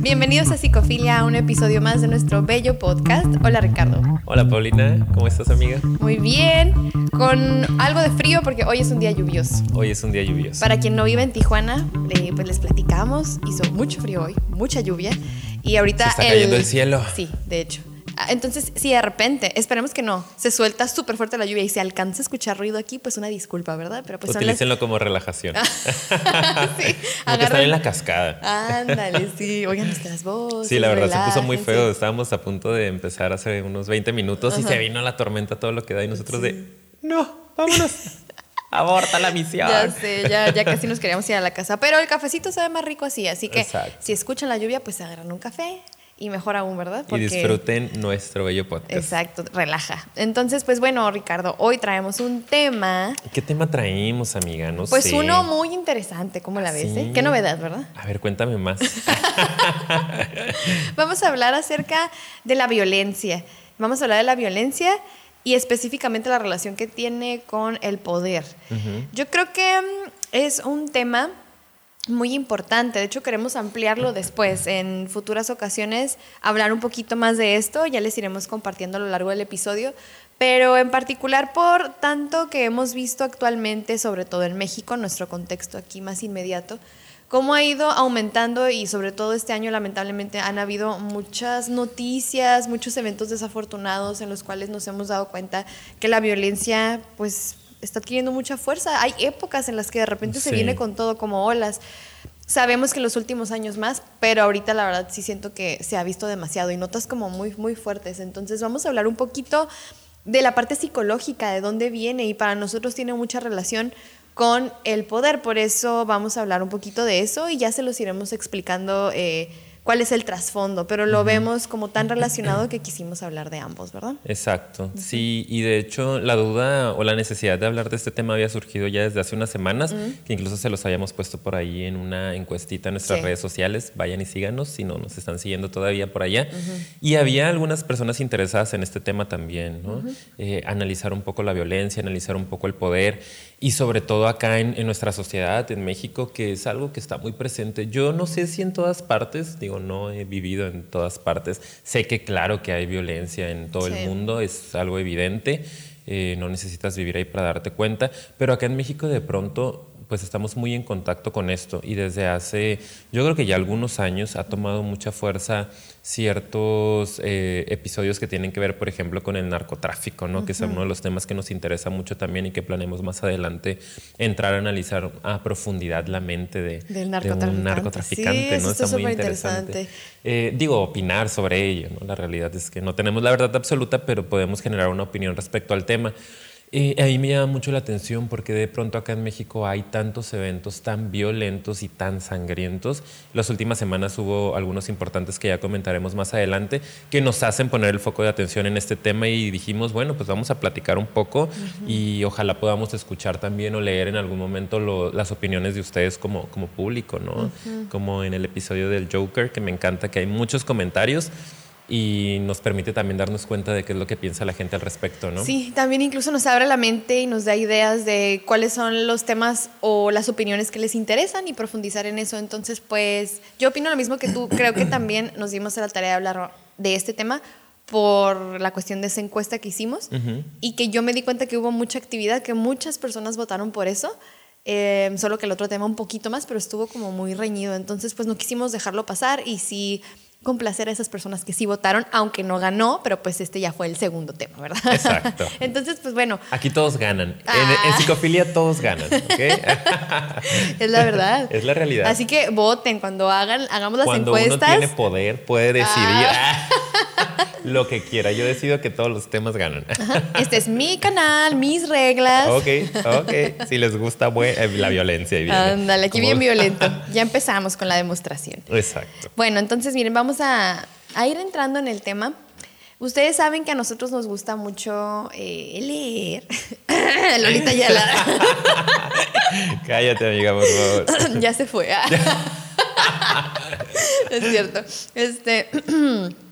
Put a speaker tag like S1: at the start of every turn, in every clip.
S1: Bienvenidos a Psicofilia, a un episodio más de nuestro bello podcast. Hola Ricardo.
S2: Hola Paulina, ¿cómo estás amiga?
S1: Muy bien, con algo de frío porque hoy es un día lluvioso.
S2: Hoy es un día lluvioso.
S1: Para quien no vive en Tijuana, pues les platicamos, hizo mucho frío hoy, mucha lluvia. Y ahorita...
S2: Se está cayendo el cielo.
S1: Sí, de hecho. Ah, entonces, si de repente, esperemos que no, se suelta súper fuerte la lluvia y se alcanza a escuchar ruido aquí, pues una disculpa, ¿verdad?
S2: Pero pues Utilícenlo como relajación.
S1: sí,
S2: Porque en la cascada.
S1: Ándale, sí, oigan nuestras voces.
S2: Sí, la verdad se puso muy feo. Estábamos a punto de empezar hace unos 20 minutos y se vino la tormenta, todo lo que da, y nosotros de, no, vámonos. Aborta la misión.
S1: Ya sé, ya, ya casi nos queríamos ir a la casa. Pero el cafecito sabe más rico así. Así que si escuchan la lluvia, pues agarran un café, y mejor aún, ¿verdad?
S2: y disfruten nuestro bello podcast.
S1: Exacto, relaja. Entonces, pues bueno, Ricardo, hoy traemos un tema.
S2: ¿Qué tema traemos, amiga? No
S1: pues uno muy interesante, ¿cómo la ves? Eh? Qué novedad, ¿verdad?
S2: A ver, cuéntame más.
S1: Vamos a hablar acerca de la violencia. Vamos a hablar de la violencia y específicamente la relación que tiene con el poder. Yo creo que mm, es un tema muy importante. De hecho, queremos ampliarlo después, en futuras ocasiones, hablar un poquito más de esto. Ya les iremos compartiendo a lo largo del episodio. Pero en particular por tanto que hemos visto actualmente, sobre todo en México, nuestro contexto aquí más inmediato, cómo ha ido aumentando y sobre todo este año lamentablemente han habido muchas noticias, muchos eventos desafortunados en los cuales nos hemos dado cuenta que la violencia pues está adquiriendo mucha fuerza. Hay épocas en las que de repente se viene con todo como olas. Sabemos que en los últimos años más, pero ahorita la verdad sí siento que se ha visto demasiado y notas como muy, muy fuertes. Entonces vamos a hablar un poquito de la parte psicológica, de dónde viene y para nosotros tiene mucha relación con el poder. Por eso vamos a hablar un poquito de eso y ya se los iremos explicando. Eh, cuál es el trasfondo, pero lo vemos como tan relacionado que quisimos hablar de ambos, ¿verdad?
S2: Exacto, sí, y de hecho la duda o la necesidad de hablar de este tema había surgido ya desde hace unas semanas, que incluso se los habíamos puesto por ahí en una encuestita en nuestras redes sociales, vayan y síganos si no nos están siguiendo todavía por allá, y había algunas personas interesadas en este tema también, ¿no? Eh, analizar un poco la violencia, analizar un poco el poder, y sobre todo acá en, en nuestra sociedad, en México, que es algo que está muy presente. Yo no sé si en todas partes, digo, no he vivido en todas partes. Sé que claro que hay violencia en todo el mundo, es algo evidente. Eh, no necesitas vivir ahí para darte cuenta, pero acá en México de pronto pues estamos muy en contacto con esto y desde hace, yo creo que ya algunos años ha tomado mucha fuerza ciertos eh, episodios que tienen que ver, por ejemplo, con el narcotráfico, ¿no? que es uno de los temas que nos interesa mucho también y que planeamos más adelante entrar a analizar a profundidad la mente de, un narcotraficante. ¿no?
S1: Está muy interesante.
S2: Eh, digo, opinar sobre ello. ¿no? La realidad es que no tenemos la verdad absoluta, pero podemos generar una opinión respecto al tema. Eh, a mí me llama mucho la atención porque de pronto acá en México hay tantos eventos tan violentos y tan sangrientos. Las últimas semanas hubo algunos importantes que ya comentaremos más adelante que nos hacen poner el foco de atención en este tema y dijimos, bueno, pues vamos a platicar un poco y ojalá podamos escuchar también o leer en algún momento las opiniones de ustedes como, como público, ¿no? Como en el episodio del Joker, que me encanta que hay muchos comentarios y nos permite también darnos cuenta de qué es lo que piensa la gente al respecto, ¿no?
S1: Sí, también incluso nos abre la mente y nos da ideas de cuáles son los temas o las opiniones que les interesan y profundizar en eso. Entonces, pues yo opino lo mismo que tú. Creo que también nos dimos a la tarea de hablar de este tema por la cuestión de esa encuesta que hicimos y que yo me di cuenta que hubo mucha actividad, que muchas personas votaron por eso. Eh, solo que el otro tema un poquito más, pero estuvo como muy reñido. Entonces, pues no quisimos dejarlo pasar y si complacer a esas personas que sí votaron, aunque no ganó, pero pues este ya fue el segundo tema, ¿verdad?
S2: Exacto.
S1: Entonces, pues bueno.
S2: Aquí todos ganan. En, ah. psicofilia todos ganan, ¿ok?
S1: es la verdad.
S2: Es la realidad.
S1: Así que voten cuando hagan, hagamos las encuestas.
S2: Cuando uno tiene poder, puede decidir. Ah. lo que quiera. Yo decido que todos los temas ganan.
S1: Este es mi canal, mis reglas.
S2: Ok, ok. Si les gusta eh, la violencia.
S1: Ándale, aquí bien violento. Ya empezamos con la demostración.
S2: Exacto.
S1: Bueno, entonces miren, vamos a, ir entrando en el tema. Ustedes saben que a nosotros nos gusta mucho eh, leer. Lolita ya la...
S2: Cállate, amiga, por favor.
S1: ya se fue. es cierto. Este...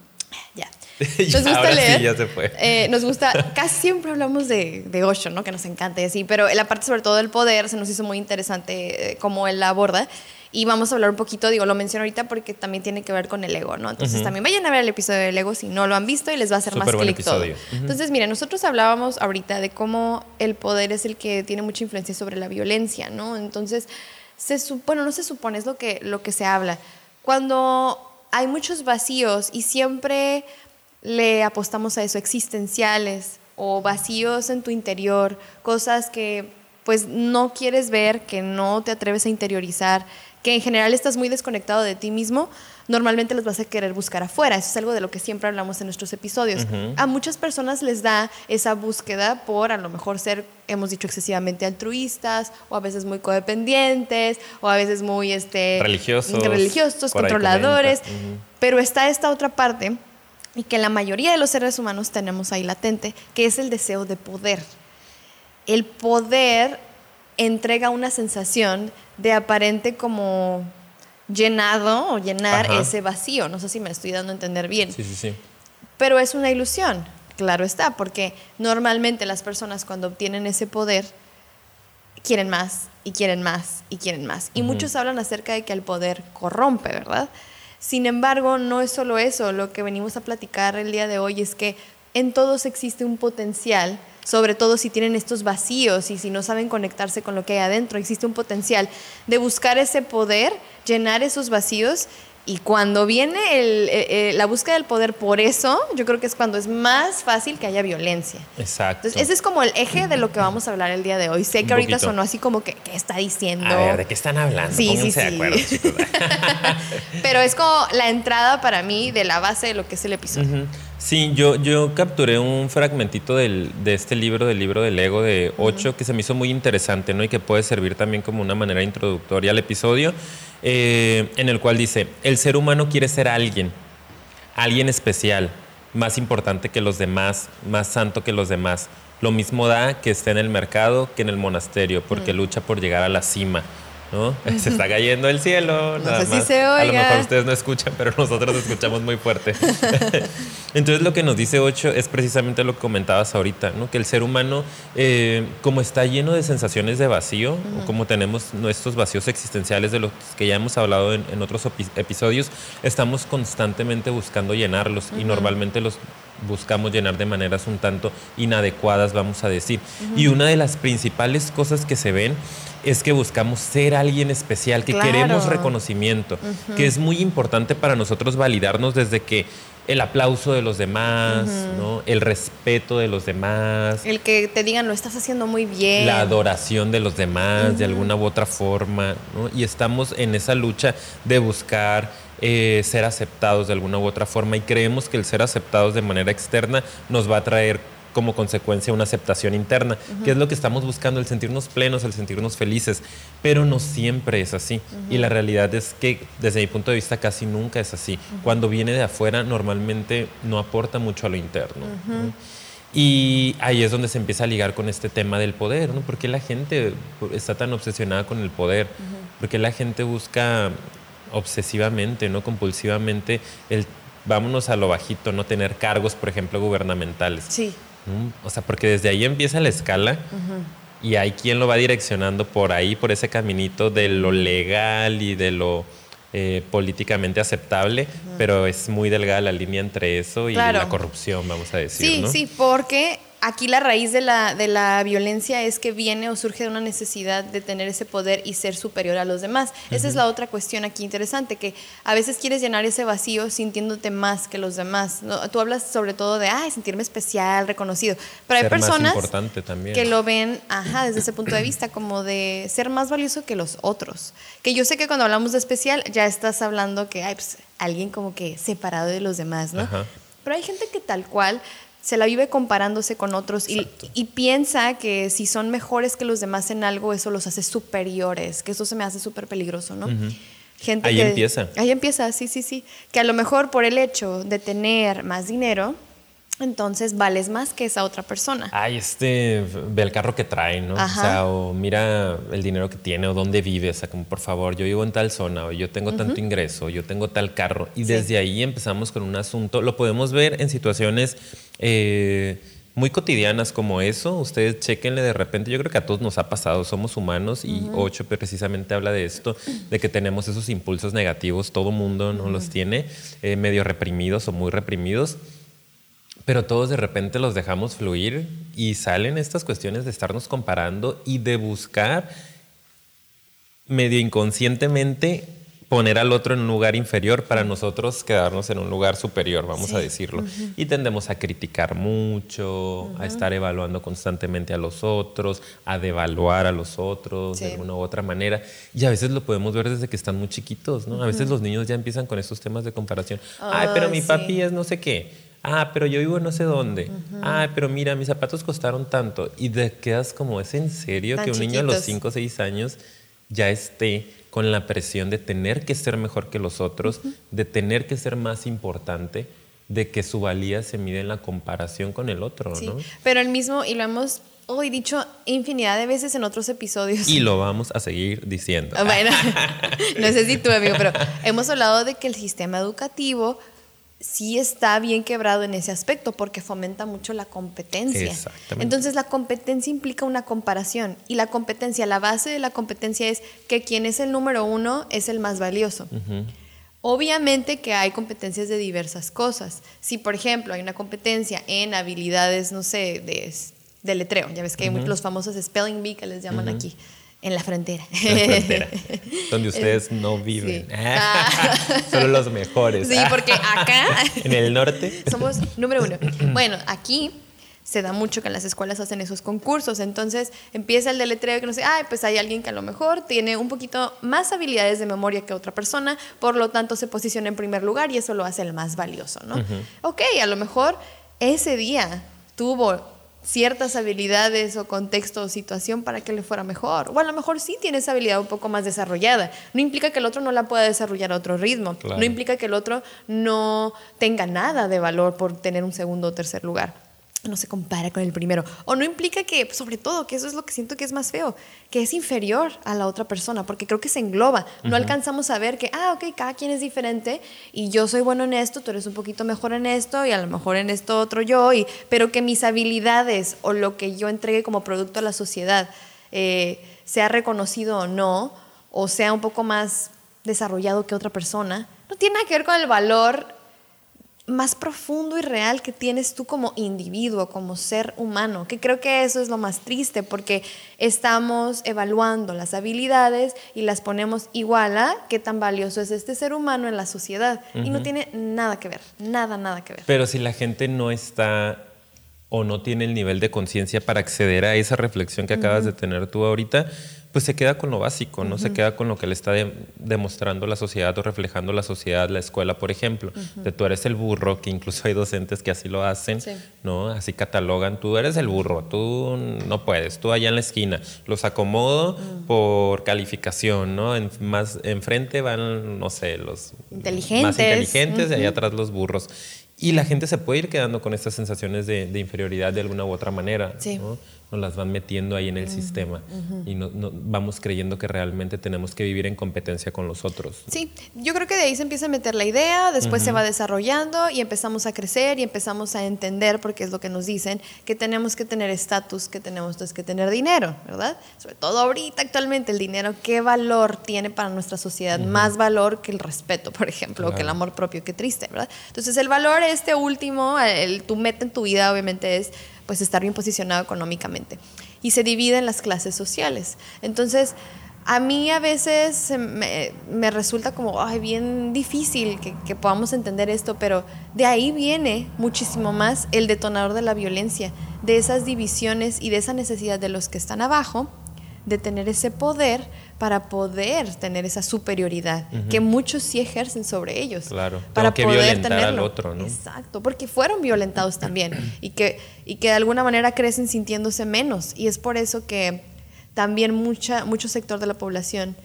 S2: Nos gusta leer. ya se fue.
S1: Eh, nos gusta, casi siempre hablamos de, de ¿no? Que nos encanta y así, pero la parte sobre todo del poder se nos hizo muy interesante eh, cómo él la aborda. Y vamos a hablar un poquito, digo, lo menciono ahorita porque también tiene que ver con el ego, ¿no? Entonces también vayan a ver el episodio del ego si no lo han visto y les va a hacer más clic todo. Entonces, miren, nosotros hablábamos ahorita de cómo el poder es el que tiene mucha influencia sobre la violencia, ¿no? Entonces, se supone, no se supone, es lo que, lo que se habla. Cuando hay muchos vacíos y siempre le apostamos a eso, existenciales o vacíos en tu interior, cosas que pues no quieres ver, que no te atreves a interiorizar, que en general estás muy desconectado de ti mismo, normalmente los vas a querer buscar afuera. Eso es algo de lo que siempre hablamos en nuestros episodios. A muchas personas les da esa búsqueda por a lo mejor ser, hemos dicho, excesivamente altruistas, o a veces muy codependientes, o a veces muy este,
S2: religiosos,
S1: religiosos controladores. Pero está esta otra parte, y que la mayoría de los seres humanos tenemos ahí latente, que es el deseo de poder el poder entrega una sensación de aparente como llenado o llenar ese vacío. No sé si me estoy dando a entender bien.
S2: Sí, sí, sí.
S1: Pero es una ilusión, claro está, porque normalmente las personas cuando obtienen ese poder quieren más y quieren más y quieren más. Y muchos hablan acerca de que el poder corrompe, ¿verdad? Sin embargo, no es solo eso. Lo que venimos a platicar el día de hoy es que en todos existe un potencial sobre todo si tienen estos vacíos y si no saben conectarse con lo que hay adentro. Existe un potencial de buscar ese poder, llenar esos vacíos y cuando viene eh, eh, la búsqueda del poder por eso, yo creo que es cuando es más fácil que haya violencia.
S2: Exacto.
S1: Entonces, ese es como el eje de lo que vamos a hablar el día de hoy. Sé que ahorita sonó así como que, ¿qué está diciendo? A
S2: ver, ¿de qué están hablando?
S1: Sí, sí, sí. De acuerdo, Pero es como la entrada para mí de la base de lo que es el episodio.
S2: Sí, yo, yo capturé un fragmentito del, de este libro, del libro del ego de 8, que se me hizo muy interesante, ¿no? Y que puede servir también como una manera introductoria al episodio, eh, en el cual dice, el ser humano quiere ser alguien, alguien especial, más importante que los demás, más santo que los demás. Lo mismo da que esté en el mercado que en el monasterio, porque lucha por llegar a la cima. ¿No? Se está cayendo el cielo.
S1: No sé si se oiga.
S2: A lo mejor ustedes no escuchan, pero nosotros escuchamos muy fuerte. Entonces lo que nos dice Ocho es precisamente lo que comentabas ahorita, ¿no? Que el ser humano, eh, como está lleno de sensaciones de vacío, como tenemos nuestros vacíos existenciales de los que ya hemos hablado en, otros episodios, estamos constantemente buscando llenarlos y normalmente los buscamos llenar de maneras un tanto inadecuadas, vamos a decir. Y una de las principales cosas que se ven es que buscamos ser alguien especial, que queremos reconocimiento, que es muy importante para nosotros validarnos desde que el aplauso de los demás, ¿no? el respeto de los demás.
S1: El que te digan lo estás haciendo muy bien.
S2: La adoración de los demás de alguna u otra forma. ¿no? Y estamos en esa lucha de buscar eh, ser aceptados de alguna u otra forma y creemos que el ser aceptados de manera externa nos va a traer como consecuencia una aceptación interna, que es lo que estamos buscando, el sentirnos plenos, el sentirnos felices, pero no siempre es así. Y la realidad es que desde mi punto de vista casi nunca es así. Cuando viene de afuera normalmente no aporta mucho a lo interno. Y ahí es donde se empieza a ligar con este tema del poder, ¿no? ¿Por qué la gente está tan obsesionada con el poder? ¿Por qué la gente busca obsesivamente, no compulsivamente el vámonos a lo bajito, no tener cargos, por ejemplo, gubernamentales?
S1: Sí.
S2: O sea, porque desde ahí empieza la escala y hay quien lo va direccionando por ahí, por ese caminito de lo legal y de lo eh, políticamente aceptable, pero es muy delgada la línea entre eso y la corrupción, vamos a decir.
S1: Sí, sí, porque aquí la raíz de la, de la violencia es que viene o surge de una necesidad de tener ese poder y ser superior a los demás. Esa es la otra cuestión aquí interesante, que a veces quieres llenar ese vacío sintiéndote más que los demás. Tú hablas sobre todo de, ay, sentirme especial, reconocido, pero hay personas que lo ven, ajá, desde ese punto de vista, como de ser más valioso que los otros. Que yo sé que cuando hablamos de especial ya estás hablando que hay pues, alguien como que separado de los demás, ¿no? Pero hay gente que tal cual se la vive comparándose con otros y, piensa que si son mejores que los demás en algo, eso los hace superiores, que eso se me hace súper peligroso, ¿no?
S2: Gente ahí empieza.
S1: Ahí empieza, sí, sí, sí. Que a lo mejor por el hecho de tener más dinero, entonces vales más que esa otra persona.
S2: Ay, este, ve el carro que trae, ¿no? O sea, o mira el dinero que tiene o dónde vive, o sea, como por favor, yo vivo en tal zona, o yo tengo tanto ingreso, yo tengo tal carro. Y desde ahí empezamos con un asunto, lo podemos ver en situaciones... Eh, muy cotidianas como eso, ustedes chequenle de repente, yo creo que a todos nos ha pasado, somos humanos y Ocho precisamente habla de esto, de que tenemos esos impulsos negativos, todo mundo no los tiene, eh, medio reprimidos o muy reprimidos, pero todos de repente los dejamos fluir y salen estas cuestiones de estarnos comparando y de buscar medio inconscientemente poner al otro en un lugar inferior para nosotros quedarnos en un lugar superior, vamos a decirlo. Y tendemos a criticar mucho, a estar evaluando constantemente a los otros, a devaluar a los otros de alguna u otra manera. Y a veces lo podemos ver desde que están muy chiquitos, ¿no? A veces los niños ya empiezan con estos temas de comparación. Ay, pero mi papi es no sé qué. Ah, pero yo vivo no sé dónde. Ah, pero mira, mis zapatos costaron tanto. Y te quedas como, ¿es en serio que un niño a los 5 o 6 años ya esté con la presión de tener que ser mejor que los otros, de tener que ser más importante, de que su valía se mide en la comparación con el otro, sí,
S1: Pero el mismo, y lo hemos hoy dicho infinidad de veces en otros episodios.
S2: Y lo vamos a seguir diciendo.
S1: Bueno, no sé si tú, amigo, pero hemos hablado de que el sistema educativo sí está bien quebrado en ese aspecto porque fomenta mucho la competencia. Entonces la competencia implica una comparación y la competencia, la base de la competencia es que quien es el número uno es el más valioso. Obviamente que hay competencias de diversas cosas. Si, por ejemplo, hay una competencia en habilidades, no sé, de, de letreo, ya ves que hay los famosos spelling bee que les llaman aquí. En la frontera.
S2: En la frontera. donde ustedes no viven. Ah. Solo los mejores.
S1: Sí, porque acá.
S2: en el norte.
S1: Somos número uno. Bueno, aquí se da mucho que en las escuelas hacen esos concursos. Entonces empieza el deletreo que no sé, ay, pues hay alguien que a lo mejor tiene un poquito más habilidades de memoria que otra persona, por lo tanto se posiciona en primer lugar y eso lo hace el más valioso, ¿no? Ok, a lo mejor ese día tuvo ciertas habilidades o contexto o situación para que le fuera mejor. O a lo mejor sí tiene esa habilidad un poco más desarrollada. No implica que el otro no la pueda desarrollar a otro ritmo. No implica que el otro no tenga nada de valor por tener un segundo o tercer lugar no se compara con el primero. O no implica que, sobre todo, que eso es lo que siento que es más feo, que es inferior a la otra persona, porque creo que se engloba. No alcanzamos a ver que, ah, ok, cada quien es diferente y yo soy bueno en esto, tú eres un poquito mejor en esto y a lo mejor en esto otro yo, y, pero que mis habilidades o lo que yo entregue como producto a la sociedad eh, sea reconocido o no, o sea un poco más desarrollado que otra persona, no tiene nada que ver con el valor más profundo y real que tienes tú como individuo, como ser humano, que creo que eso es lo más triste porque estamos evaluando las habilidades y las ponemos igual a qué tan valioso es este ser humano en la sociedad. Y no tiene nada que ver, nada, nada que ver.
S2: Pero si la gente no está o no tiene el nivel de conciencia para acceder a esa reflexión que acabas de tener tú ahorita, pues se queda con lo básico, ¿no? Se queda con lo que le está demostrando la sociedad o reflejando la sociedad, la escuela, por ejemplo. De tú eres el burro, que incluso hay docentes que así lo hacen, ¿no? Así catalogan, tú eres el burro, tú no puedes, tú allá en la esquina. Los acomodo por calificación, ¿no? En, más enfrente van, no sé, los
S1: inteligentes.
S2: más inteligentes y allá atrás los burros. Y la gente se puede ir quedando con estas sensaciones de, inferioridad de alguna u otra manera. ¿no? Nos las van metiendo ahí en el sistema y no, vamos creyendo que realmente tenemos que vivir en competencia con los otros.
S1: Sí, yo creo que de ahí se empieza a meter la idea, después se va desarrollando y empezamos a crecer y empezamos a entender, porque es lo que nos dicen, que tenemos que tener estatus, que tenemos que tener dinero, ¿verdad? Sobre todo ahorita actualmente el dinero, ¿qué valor tiene para nuestra sociedad? Más valor que el respeto, por ejemplo, o que el amor propio, qué triste, ¿verdad? Entonces el valor este último, el, tu meta en tu vida obviamente es pues estar bien posicionado económicamente. Y se divide en las clases sociales. Entonces, a mí a veces me, resulta como ay, bien difícil que, que, podamos entender esto, pero de ahí viene muchísimo más el detonador de la violencia, de esas divisiones y de esa necesidad de los que están abajo de tener ese poder para poder tener esa superioridad que muchos sí ejercen sobre ellos.
S2: Claro,
S1: para
S2: que poder violentar al otro, ¿no?
S1: Exacto, porque fueron violentados también y que, y que de alguna manera crecen sintiéndose menos. Y es por eso que también mucha, mucho sector de la población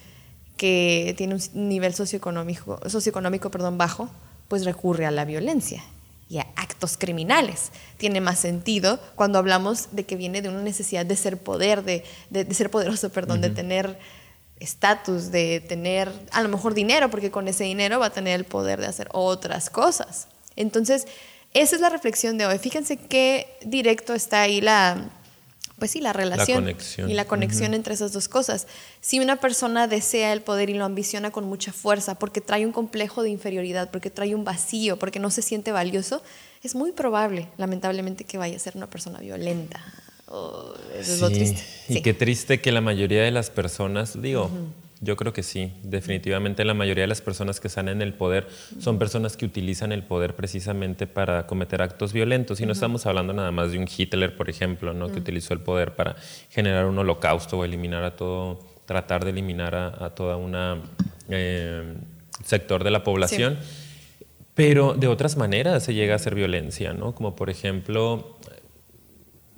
S1: que tiene un nivel socioeconómico, socioeconómico perdón, bajo, pues recurre a la violencia y a actos criminales. Tiene más sentido cuando hablamos de que viene de una necesidad de ser poder, de, de, ser poderoso, perdón, de tener estatus, de tener a lo mejor dinero, porque con ese dinero va a tener el poder de hacer otras cosas. Entonces, esa es la reflexión de hoy. Fíjense qué directo está ahí la, pues sí, la relación y la conexión entre esas dos cosas. Si una persona desea el poder y lo ambiciona con mucha fuerza porque trae un complejo de inferioridad, porque trae un vacío, porque no se siente valioso, es muy probable, lamentablemente, que vaya a ser una persona violenta. Oh, eso es lo triste.
S2: Y qué triste que la mayoría de las personas, digo, yo creo que sí, definitivamente la mayoría de las personas que están en el poder son personas que utilizan el poder precisamente para cometer actos violentos. Y no estamos hablando nada más de un Hitler, por ejemplo, ¿no? que utilizó el poder para generar un holocausto o eliminar a todo, tratar de eliminar a, toda una eh, sector de la población. Pero de otras maneras se llega a hacer violencia, ¿no? Como por ejemplo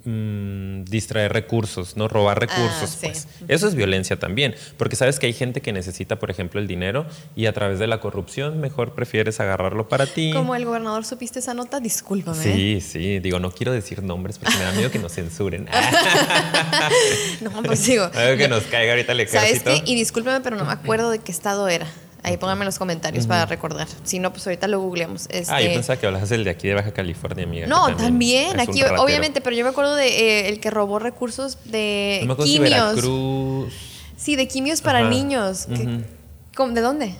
S2: Mm, distraer recursos, ¿no? Robar recursos. Ah, pues. Eso es violencia también, porque sabes que hay gente que necesita, por ejemplo, el dinero y a través de la corrupción mejor prefieres agarrarlo para ti.
S1: Como el gobernador supiste esa nota, discúlpame.
S2: Sí, sí, digo, no quiero decir nombres porque me da miedo que nos censuren.
S1: no, pues digo.
S2: que nos caiga ahorita el ejército.
S1: ¿Sabes qué? Y discúlpame, pero no me acuerdo de qué estado era. Ahí pónganme en los comentarios para recordar. Si no, pues ahorita lo googleamos.
S2: Este... Ah, yo pensaba que hablas del de aquí de Baja California, amiga.
S1: No, también, aquí, obviamente, pero yo me acuerdo de eh, el que robó recursos de no me acuerdo quimios. Si
S2: Veracruz.
S1: Sí, de quimios para niños. ¿De dónde?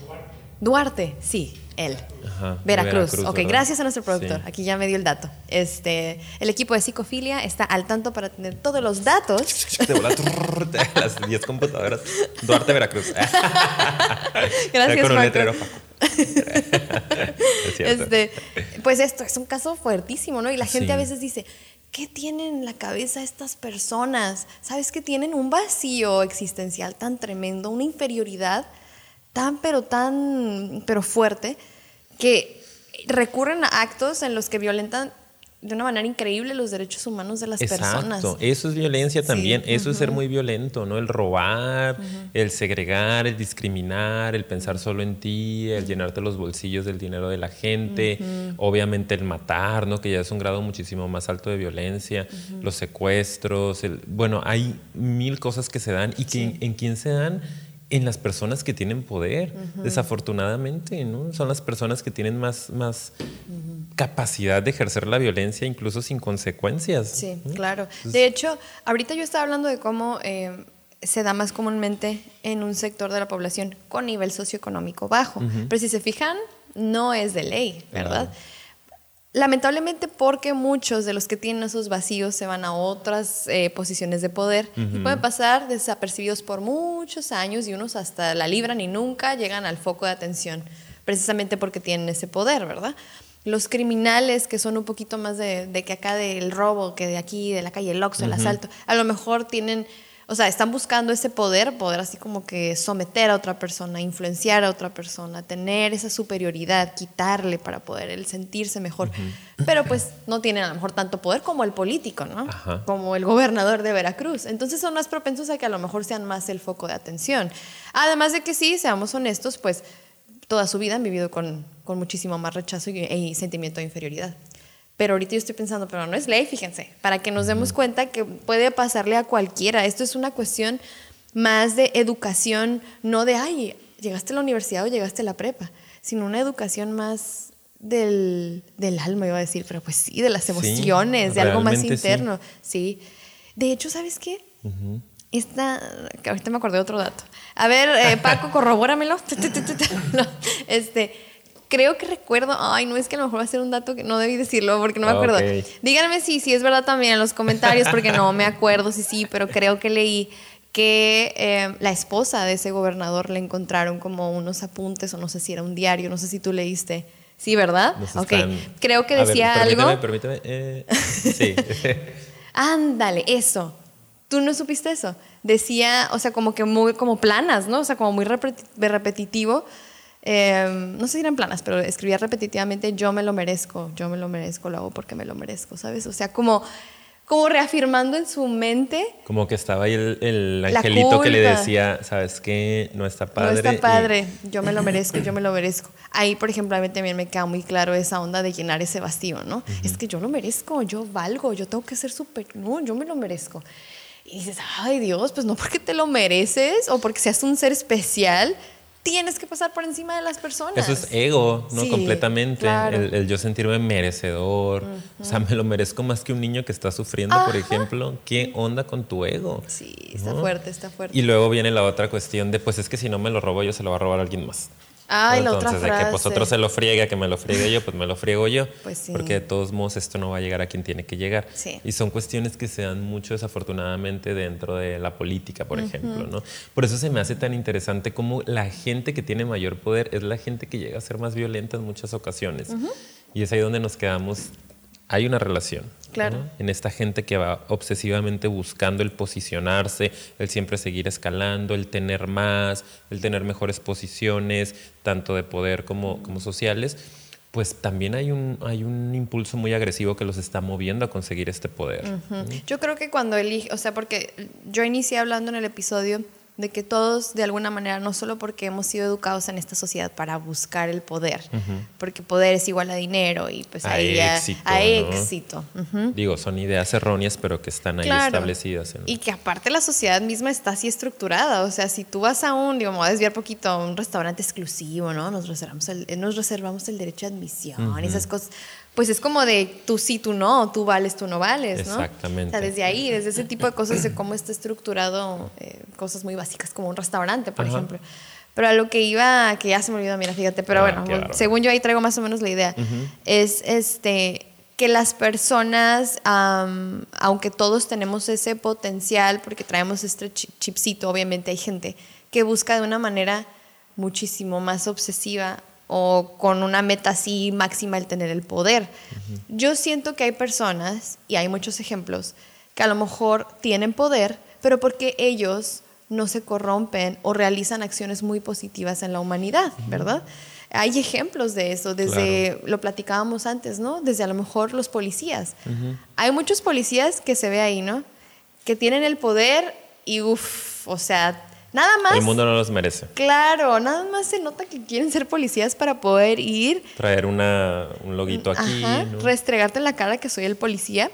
S1: Duarte, sí él. Veracruz. Ok, gracias a nuestro productor. Aquí ya me dio el dato. Este, el equipo de psicofilia está al tanto para tener todos los datos.
S2: las 10 computadoras. Duarte, Veracruz.
S1: gracias, Con un letrero. este, pues esto es un caso fuertísimo, ¿no? Y la gente a veces dice, ¿qué tienen en la cabeza estas personas? ¿Sabes que tienen un vacío existencial tan tremendo, una inferioridad? Tan, pero tan, pero fuerte, que recurren a actos en los que violentan de una manera increíble los derechos humanos de las personas.
S2: Eso es violencia también, eso es ser muy violento, ¿no? El robar, el segregar, el discriminar, el pensar solo en ti, el llenarte los bolsillos del dinero de la gente, obviamente el matar, ¿no? Que ya es un grado muchísimo más alto de violencia, los secuestros, el, bueno, hay mil cosas que se dan y que en quién se dan en las personas que tienen poder, desafortunadamente, ¿no? Son las personas que tienen más, más capacidad de ejercer la violencia incluso sin consecuencias.
S1: Sí, claro. de hecho, ahorita yo estaba hablando de cómo eh, se da más comúnmente en un sector de la población con nivel socioeconómico bajo. Pero si se fijan, no es de ley, ¿verdad? Lamentablemente porque muchos de los que tienen esos vacíos se van a otras eh, posiciones de poder y pueden pasar desapercibidos por muchos años y unos hasta la libran y nunca llegan al foco de atención, precisamente porque tienen ese poder, ¿verdad? Los criminales que son un poquito más de, que acá del robo, que de aquí, de la calle el Oxxo, el asalto, a lo mejor tienen o sea, están buscando ese poder, poder así como que someter a otra persona, influenciar a otra persona, tener esa superioridad, quitarle para poder él sentirse mejor. Pero pues no tienen a lo mejor tanto poder como el político, ¿no? Como el gobernador de Veracruz. Entonces son más propensos a que a lo mejor sean más el foco de atención. Además de que sí, seamos honestos, pues toda su vida han vivido con, con muchísimo más rechazo y, y sentimiento de inferioridad. Pero ahorita yo estoy pensando, pero no es ley, fíjense, para que nos demos cuenta que puede pasarle a cualquiera. Esto es una cuestión más de educación, no de, ay, llegaste a la universidad o llegaste a la prepa, sino una educación más del, del alma, iba a decir, pero pues sí, de las emociones, de algo más interno. Sí. De hecho, ¿sabes qué? Esta, ahorita me acordé de otro dato. A ver, eh, Paco, corrobóramelo. este, creo que recuerdo, ay, no es que a lo mejor va a ser un dato que no debí decirlo porque no me acuerdo. Díganme si, si es verdad también en los comentarios porque no me acuerdo si sí, pero creo que leí que eh, la esposa de ese gobernador le encontraron como unos apuntes o no sé si era un diario, no sé si tú leíste. Sí, ¿verdad? ok. Creo que decía algo.
S2: Permíteme, eh, sí.
S1: Ándale, eso. ¿Tú no supiste eso? Decía, o sea, como que muy como planas, ¿no? O sea, como muy repetitivo Em, no sé si eran planas, pero escribía repetitivamente, yo me lo merezco, yo me lo merezco, lo hago porque me lo merezco, ¿sabes? O sea, como, como reafirmando en su mente.
S2: Como que estaba ahí el, angelito que le decía, ¿sabes qué? No está padre.
S1: No está padre, yo me lo merezco, yo me lo merezco. Ahí, por ejemplo, a mí también me queda muy claro esa onda de llenar ese vacío, ¿no? Es que yo lo merezco, yo valgo, yo tengo que ser súper, no, yo me lo merezco. Y dices, ay Dios, pues no porque te lo mereces o porque seas un ser especial, tienes que pasar por encima de las personas.
S2: Eso es ego, ¿no? Completamente. El, yo sentirme merecedor. O sea, me lo merezco más que un niño que está sufriendo, por ejemplo. ¿Qué onda con tu ego?
S1: Sí, está fuerte, está fuerte.
S2: Y luego viene la otra cuestión de, pues es que si no me lo robo yo, se lo va a robar alguien más.
S1: Ay, la otra
S2: frase. de que pues otro se lo friegue, que me lo friegue yo, pues me lo friego yo.
S1: Pues sí.
S2: Porque de todos modos esto no va a llegar a quien tiene que llegar.
S1: Sí.
S2: Y son cuestiones que se dan mucho desafortunadamente dentro de la política, por ejemplo, ¿no? Por eso se me hace tan interesante cómo la gente que tiene mayor poder es la gente que llega a ser más violenta en muchas ocasiones. Y es ahí donde nos quedamos hay una relación.
S1: Claro.
S2: En esta gente que va obsesivamente buscando el posicionarse, el siempre seguir escalando, el tener más, el tener mejores posiciones, tanto de poder como, como sociales, pues también hay un, hay un impulso muy agresivo que los está moviendo a conseguir este poder.
S1: Yo creo que cuando elige, o sea, porque yo inicié hablando en el episodio de que todos de alguna manera, no solo porque hemos sido educados en esta sociedad para buscar el poder, porque poder es igual a dinero y pues ahí éxito, a éxito.
S2: Digo, son ideas erróneas, pero que están ahí establecidas.
S1: Y que aparte la sociedad misma está así estructurada, o sea, si tú vas a un, digo, me voy a desviar poquito, a un restaurante exclusivo, ¿no? Nos reservamos el, nos reservamos el derecho de admisión y esas cosas pues es como de tú sí, tú no, tú vales, tú no vales, ¿no?
S2: Exactamente.
S1: O sea, desde ahí, desde ese tipo de cosas, de cómo está estructurado, eh, cosas muy básicas como un restaurante, por ejemplo. Pero a lo que iba, que ya se me olvidó, mira, fíjate, pero ah, bueno, según yo ahí traigo más o menos la idea, es este que las personas, aunque todos tenemos ese potencial, porque traemos este chipcito, obviamente hay gente que busca de una manera muchísimo más obsesiva o con una meta así máxima el tener el poder. Yo siento que hay personas, y hay muchos ejemplos, que a lo mejor tienen poder, pero porque ellos no se corrompen o realizan acciones muy positivas en la humanidad, ¿verdad? Hay ejemplos de eso, desde, lo platicábamos antes, ¿no? Desde a lo mejor los policías. Hay muchos policías que se ve ahí, ¿no? Que tienen el poder y, uff, o sea, Nada más.
S2: El mundo no los merece.
S1: Claro, nada más se nota que quieren ser policías para poder ir.
S2: Traer una, un loguito aquí.
S1: Restregarte en la cara que soy el policía.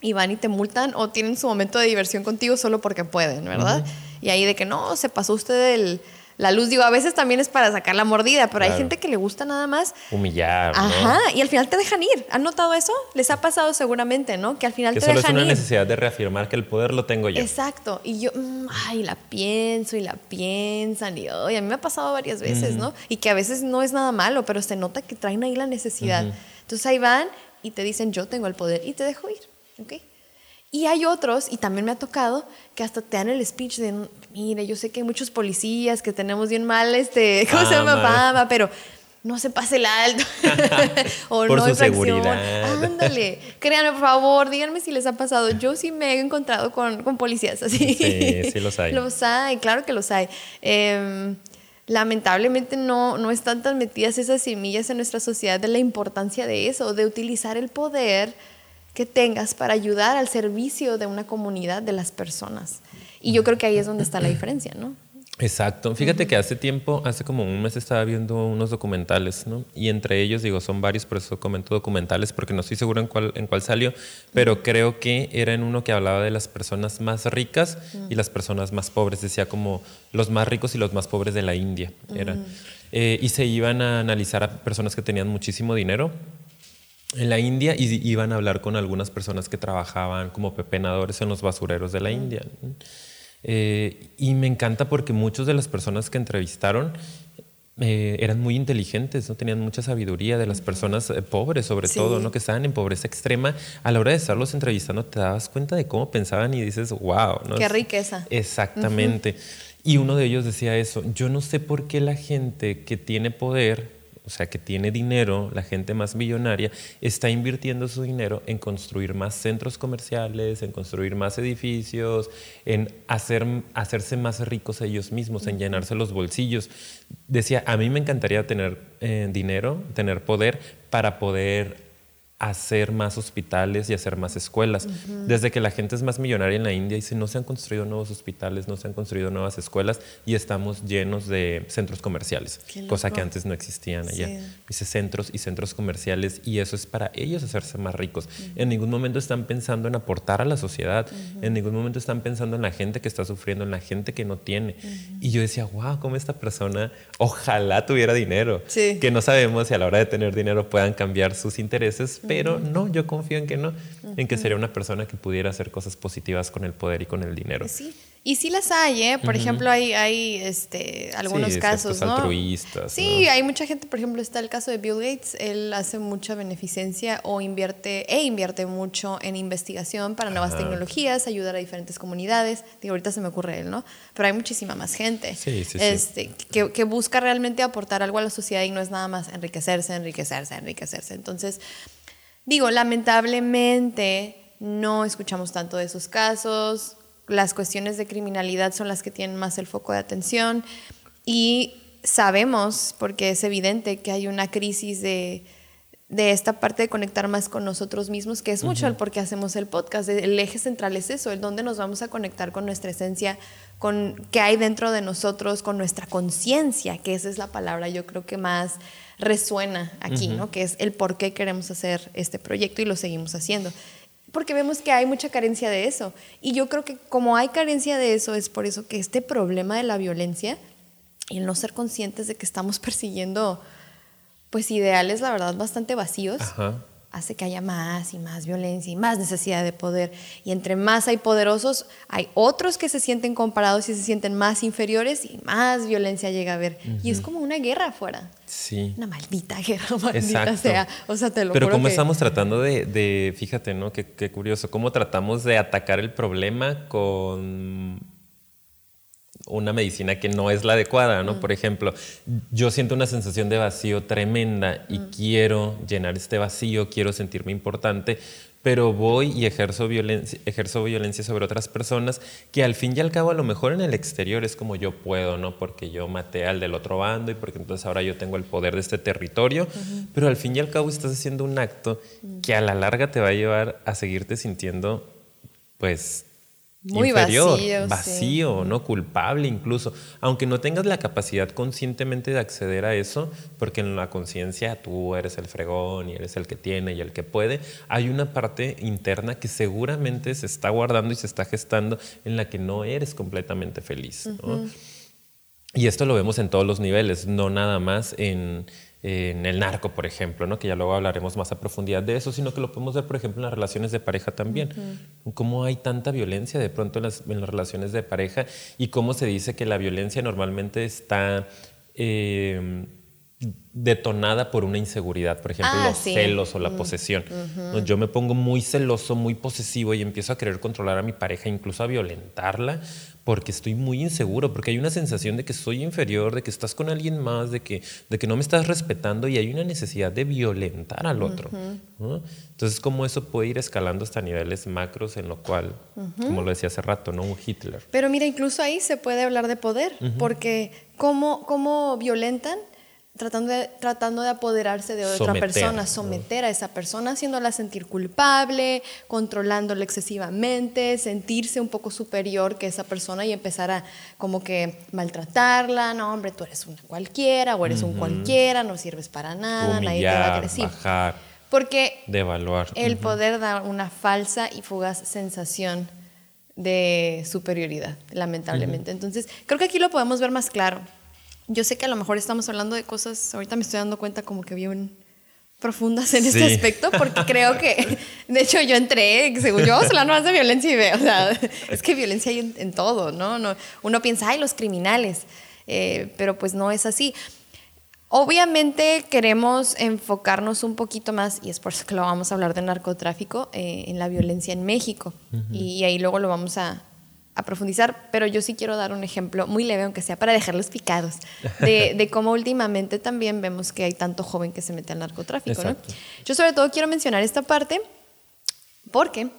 S1: Y van y te multan o tienen su momento de diversión contigo solo porque pueden, ¿verdad? Y ahí de que no, se pasó usted el la luz, digo, a veces también es para sacar la mordida, pero hay gente que le gusta nada más.
S2: Humillar.
S1: Ajá, y al final te dejan ir. ¿Han notado eso? Les ha pasado seguramente, ¿no? Que al final
S2: te
S1: dejan ir.
S2: es una necesidad de reafirmar que el poder lo tengo yo.
S1: Exacto. Y yo, mm, ay, la pienso y la piensan. Y, a mí me ha pasado varias veces, ¿no? Y que a veces no es nada malo, pero se nota que traen ahí la necesidad. Entonces ahí van y te dicen, yo tengo el poder y te dejo ir. ¿Ok? Y hay otros, y también me ha tocado, que hasta te dan el speech de, mire, yo sé que hay muchos policías que tenemos bien mal, este, ¿cómo se llama? Fama, pero no se pase el alto.
S2: o por no su seguridad.
S1: Ándale. Créanme, por favor, díganme si les ha pasado. Yo sí me he encontrado con, con policías así.
S2: Sí, sí los hay.
S1: Los hay, claro que los hay. Em, lamentablemente no, no están tan metidas esas semillas en nuestra sociedad de la importancia de eso, de utilizar el poder que tengas para ayudar al servicio de una comunidad de las personas. Y yo creo que ahí es donde está la diferencia, ¿no?
S2: Exacto. Fíjate que hace tiempo, hace como un mes estaba viendo unos documentales, ¿no? Y entre ellos, digo, son varios, por eso comento documentales, porque no estoy seguro en cuál, en cuál salió, pero creo que era en uno que hablaba de las personas más ricas y las personas más pobres. Decía como los más ricos y los más pobres de la India. Eran. Eh, y se iban a analizar a personas que tenían muchísimo dinero en la India y iban a hablar con algunas personas que trabajaban como pepenadores en los basureros de la India. Eh, y me encanta porque muchas de las personas que entrevistaron eh, eran muy inteligentes, ¿no? tenían mucha sabiduría de las personas eh, pobres, sobre todo, ¿no? que estaban en pobreza extrema. A la hora de estarlos entrevistando, te dabas cuenta de cómo pensaban y dices, wow. ¿no?
S1: Qué riqueza.
S2: Exactamente. Y uno de ellos decía eso, yo no sé por qué la gente que tiene poder o sea, que tiene dinero, la gente más millonaria, está invirtiendo su dinero en construir más centros comerciales, en construir más edificios, en hacer, hacerse más ricos ellos mismos, en llenarse los bolsillos. Decía, a mí me encantaría tener eh, dinero, tener poder para poder hacer más hospitales y hacer más escuelas. Desde que la gente es más millonaria en la India, dice, no se han construido nuevos hospitales, no se han construido nuevas escuelas y estamos llenos de centros comerciales, cosa que antes no existían allá. Dice centros y centros comerciales y eso es para ellos hacerse más ricos. En ningún momento están pensando en aportar a la sociedad, en ningún momento están pensando en la gente que está sufriendo, en la gente que no tiene. Y yo decía, wow, cómo esta persona ojalá tuviera dinero, que no sabemos si a la hora de tener dinero puedan cambiar sus intereses, pero no, yo confío en que no, en que sería una persona que pudiera hacer cosas positivas con el poder y con el dinero.
S1: Sí. Y sí las hay, ¿eh? Por ejemplo, hay, hay este, algunos casos, ¿no?
S2: altruistas.
S1: Sí, hay mucha gente, por ejemplo, está el caso de Bill Gates, él hace mucha beneficencia o invierte, e invierte mucho en investigación para nuevas tecnologías, ayudar a diferentes comunidades. Digo, ahorita se me ocurre él, ¿no? Pero hay muchísima más gente
S2: sí, sí,
S1: este, Que, que busca realmente aportar algo a la sociedad y no es nada más enriquecerse, enriquecerse, enriquecerse. Entonces, Digo, lamentablemente no escuchamos tanto de esos casos, las cuestiones de criminalidad son las que tienen más el foco de atención. Y sabemos, porque es evidente que hay una crisis de, esta parte de conectar más con nosotros mismos, que es mucho el por qué hacemos el podcast. El eje central es eso, el dónde nos vamos a conectar con nuestra esencia, con qué hay dentro de nosotros, con nuestra conciencia, que esa es la palabra yo creo que más resuena aquí, ¿no? Que es el por qué queremos hacer este proyecto y lo seguimos haciendo. Porque vemos que hay mucha carencia de eso. Y yo creo que como hay carencia de eso, es por eso que este problema de la violencia y el no ser conscientes de que estamos persiguiendo, pues, ideales, la verdad, bastante vacíos. Ajá hace que haya más y más violencia y más necesidad de poder. Y entre más hay poderosos, hay otros que se sienten comparados y se sienten más inferiores y más violencia llega a haber. Y es como una guerra afuera.
S2: Sí.
S1: Una maldita guerra, maldita sea. O sea, te lo
S2: Pero cómo estamos tratando de, de, fíjate, ¿no? Qué, qué curioso, cómo tratamos de atacar el problema con una medicina que no es la adecuada, ¿no? Mm. Por ejemplo, yo siento una sensación de vacío tremenda y mm. quiero llenar este vacío, quiero sentirme importante, pero voy y ejerzo violencia, ejerzo violencia sobre otras personas que al fin y al cabo a lo mejor en el exterior es como yo puedo, ¿no? Porque yo maté al del otro bando y porque entonces ahora yo tengo el poder de este territorio, pero al fin y al cabo estás haciendo un acto mm. que a la larga te va a llevar a seguirte sintiendo pues
S1: muy
S2: inferior, vacío, no culpable incluso, aunque no tengas la capacidad conscientemente de acceder a eso, porque en la conciencia tú eres el fregón y eres el que tiene y el que puede, hay una parte interna que seguramente se está guardando y se está gestando en la que no eres completamente feliz. Y esto lo vemos en todos los niveles, no nada más en en el narco, por ejemplo, ¿no? que ya luego hablaremos más a profundidad de eso, sino que lo podemos ver, por ejemplo, en las relaciones de pareja también. Cómo hay tanta violencia de pronto en las, relaciones de pareja y cómo se dice que la violencia normalmente está... Eh, detonada por una inseguridad, por ejemplo, ah, los celos o la posesión. Yo me pongo muy celoso, muy posesivo y empiezo a querer controlar a mi pareja, incluso a violentarla, porque estoy muy inseguro, porque hay una sensación de que soy inferior, de que estás con alguien más, de que, de que no me estás respetando y hay una necesidad de violentar al otro. Entonces, cómo eso puede ir escalando hasta niveles macros en lo cual, como lo decía hace rato, ¿no? Un Hitler.
S1: Pero mira, incluso ahí se puede hablar de poder, porque ¿cómo, cómo violentan? Tratando de, tratando de apoderarse de otra persona, someter a esa persona, haciéndola sentir culpable, controlándola excesivamente, sentirse un poco superior que esa persona y empezar a como que maltratarla, no hombre, tú eres una cualquiera o eres un cualquiera, no sirves para nada, nadie te va a decir.
S2: Bajar,
S1: Porque
S2: devaluar.
S1: el poder da una falsa y fugaz sensación de superioridad, lamentablemente. Entonces, creo que aquí lo podemos ver más claro yo sé que a lo mejor estamos hablando de cosas, ahorita me estoy dando cuenta como que bien profundas en este aspecto, porque creo que, de hecho, yo entré, según yo, hablar más de violencia y veo, o sea, es que violencia hay en, todo, ¿no? ¿no? Uno piensa, ay, los criminales, eh, pero pues no es así. Obviamente queremos enfocarnos un poquito más, y es por eso que lo vamos a hablar de narcotráfico, eh, en la violencia en México, y ahí luego lo vamos a, a profundizar, pero yo sí quiero dar un ejemplo muy leve, aunque sea para dejarlos picados, de, cómo últimamente también vemos que hay tanto joven que se mete al narcotráfico. ¿no? Yo sobre todo quiero mencionar esta parte porque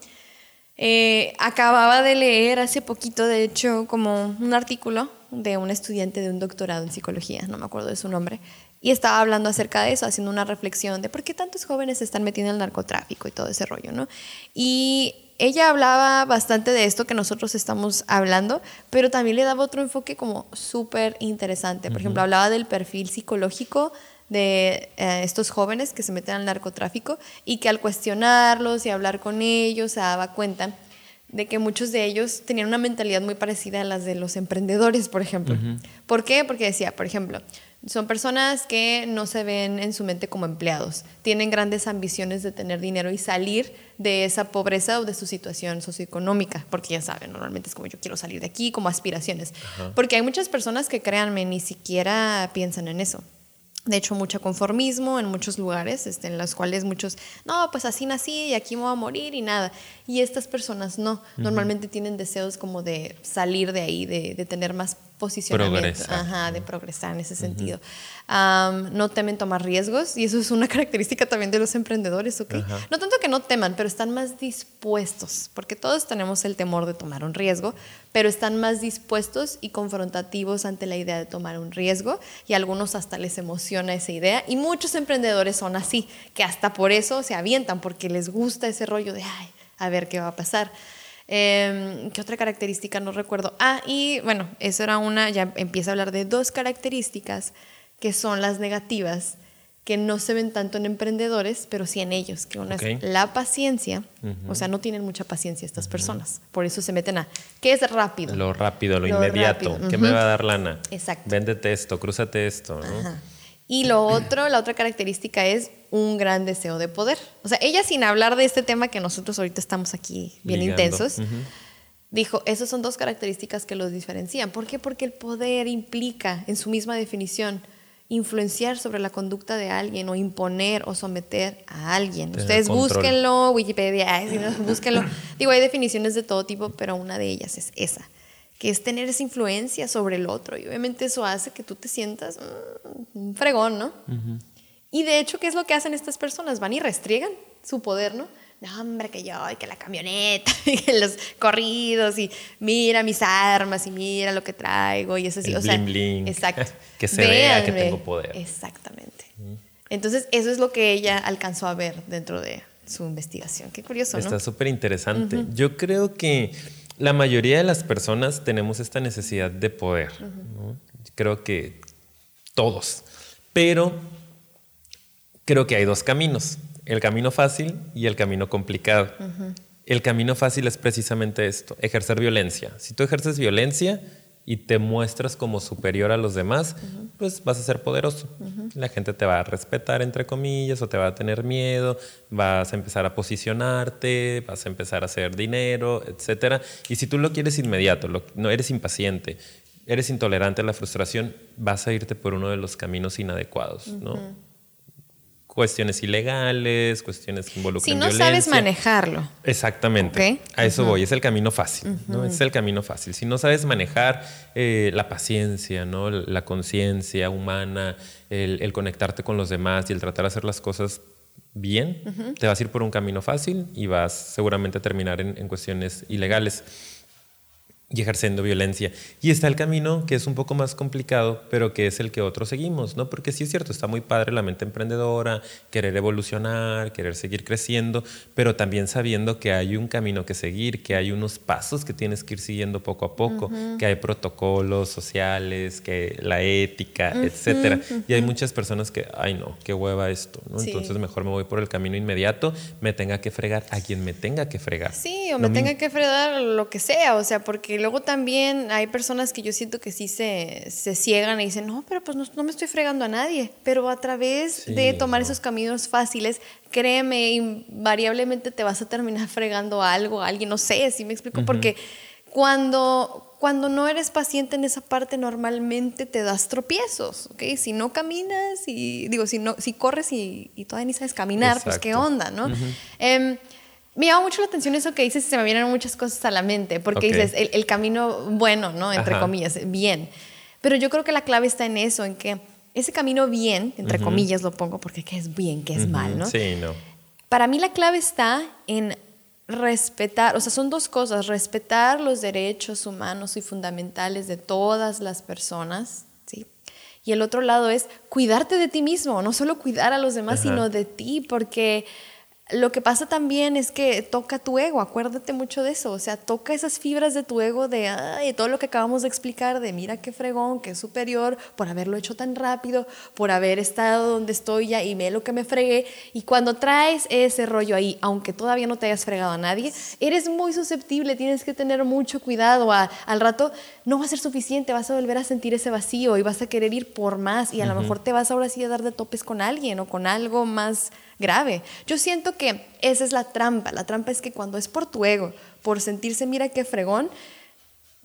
S1: eh, acababa de leer hace poquito, de hecho, como un artículo, de un estudiante de un doctorado en psicología, no me acuerdo de su nombre, y estaba hablando acerca de eso, haciendo una reflexión de por qué tantos jóvenes se están metiendo en el narcotráfico y todo ese rollo, ¿no? Y ella hablaba bastante de esto que nosotros estamos hablando, pero también le daba otro enfoque como súper interesante. Por ejemplo, hablaba del perfil psicológico de eh, estos jóvenes que se meten al narcotráfico y que al cuestionarlos y hablar con ellos se daba cuenta de que muchos de ellos tenían una mentalidad muy parecida a las de los emprendedores, por ejemplo. ¿Por qué? Porque decía, por ejemplo, son personas que no se ven en su mente como empleados, tienen grandes ambiciones de tener dinero y salir de esa pobreza o de su situación socioeconómica, porque ya saben, normalmente es como yo quiero salir de aquí, como aspiraciones. Porque hay muchas personas que, créanme, ni siquiera piensan en eso de hecho, mucho conformismo en muchos lugares, este, en los cuales muchos, no, pues así nací y aquí me voy a morir y nada. Y estas personas no, normalmente tienen deseos como de salir de ahí, de, de tener más posicionamiento, Ajá, de progresar en ese sentido. no temen tomar riesgos y eso es una característica también de los emprendedores, ¿ok? No tanto que no teman, pero están más dispuestos, porque todos tenemos el temor de tomar un riesgo, pero están más dispuestos y confrontativos ante la idea de tomar un riesgo y a algunos hasta les emociona esa idea y muchos emprendedores son así, que hasta por eso se avientan, porque les gusta ese rollo de, ay, a ver qué va a pasar. Em, ¿Qué otra característica? No recuerdo. Ah, y bueno, eso era una, ya empieza a hablar de dos características que son las negativas, que no se ven tanto en emprendedores, pero sí en ellos, que una es la paciencia, o sea, no tienen mucha paciencia estas personas, por eso se meten a, ¿qué es rápido?
S2: Lo rápido, lo, inmediato, ¿qué me va a dar lana? Exacto. Véndete esto, crúzate esto, ¿no?
S1: Y lo otro, la otra característica es un gran deseo de poder. O sea, ella sin hablar de este tema que nosotros ahorita estamos aquí bien intensos, dijo, esas son dos características que los diferencian. ¿Por qué? Porque el poder implica en su misma definición influenciar sobre la conducta de alguien o imponer o someter a alguien. Ustedes búsquenlo, Wikipedia, búsquenlo. Digo, hay definiciones de todo tipo, pero una de ellas es esa que es tener esa influencia sobre el otro. Y obviamente eso hace que tú te sientas mm, un fregón, ¿no? Y de hecho, ¿qué es lo que hacen estas personas? Van y restriegan su poder, ¿no? No, hombre, que yo, y que la camioneta, y que los corridos, y mira mis armas, y mira lo que traigo, y eso sí,
S2: o
S1: sea,
S2: exacto. que se vea que tengo poder.
S1: Exactamente. Entonces, eso es lo que ella alcanzó a ver dentro de su investigación. Qué curioso,
S2: ¿no? Está súper interesante. Yo creo que la mayoría de las personas tenemos esta necesidad de poder. Creo que todos. Pero creo que hay dos caminos, el camino fácil y el camino complicado. El camino fácil es precisamente esto, ejercer violencia. Si tú ejerces violencia, y te muestras como superior a los demás, pues vas a ser poderoso. La gente te va a respetar, entre comillas, o te va a tener miedo, vas a empezar a posicionarte, vas a empezar a hacer dinero, etc. Y si tú lo quieres inmediato, no eres impaciente, eres intolerante a la frustración, vas a irte por uno de los caminos inadecuados, ¿no? Cuestiones ilegales, cuestiones que involucran. Si no sabes
S1: manejarlo.
S2: Exactamente. A eso voy, es el camino fácil, ¿no? Es el camino fácil. Si no sabes manejar eh, la paciencia, ¿no? La conciencia humana, el, conectarte con los demás y el tratar de hacer las cosas bien, te vas a ir por un camino fácil y vas seguramente a terminar en, en cuestiones ilegales y ejerciendo violencia. Y está el camino que es un poco más complicado, pero que es el que otros seguimos, ¿no? Porque sí es cierto, está muy padre la mente emprendedora, querer evolucionar, querer seguir creciendo, pero también sabiendo que hay un camino que seguir, que hay unos pasos que tienes que ir siguiendo poco a poco, que hay protocolos sociales, que la ética, etcétera. Y hay muchas personas que, ay no, qué hueva esto, ¿no? Entonces mejor me voy por el camino inmediato, me tenga que fregar a quien me tenga que fregar.
S1: Sí, o me tenga que fregar lo que sea, o sea, porque luego también hay personas que yo siento que sí se, se ciegan y dicen, no, pero pues no, me estoy fregando a nadie. Pero a través de tomar esos caminos fáciles, créeme, invariablemente te vas a terminar fregando a algo, a alguien, no sé si me explico, porque cuando, cuando no eres paciente en esa parte, normalmente te das tropiezos, ¿ok? Si no caminas y, digo, si, no, si corres y, todavía ni sabes caminar, pues qué onda, ¿no? Me llama mucho la atención eso que dices y se me vienen muchas cosas a la mente, porque dices el, camino bueno, ¿no? Entre comillas, bien. Pero yo creo que la clave está en eso, en que ese camino bien, entre comillas lo pongo, porque qué es bien, qué es mal, ¿no?
S2: Sí, no.
S1: Para mí la clave está en respetar, o sea, son dos cosas, respetar los derechos humanos y fundamentales de todas las personas, ¿sí? Y el otro lado es cuidarte de ti mismo, no solo cuidar a los demás, sino de ti, porque lo que pasa también es que toca tu ego, acuérdate mucho de eso, o sea, toca esas fibras de tu ego de ay, todo lo que acabamos de explicar, de mira qué fregón, qué superior, por haberlo hecho tan rápido, por haber estado donde estoy ya y ve lo que me fregué. Y cuando traes ese rollo ahí, aunque todavía no te hayas fregado a nadie, eres muy susceptible, tienes que tener mucho cuidado. al rato no va a ser suficiente, vas a volver a sentir ese vacío y vas a querer ir por más y a lo mejor te vas ahora sí a dar de topes con alguien o con algo más grave. Yo siento que esa es la trampa. La trampa es que cuando es por tu ego, por sentirse, mira qué fregón,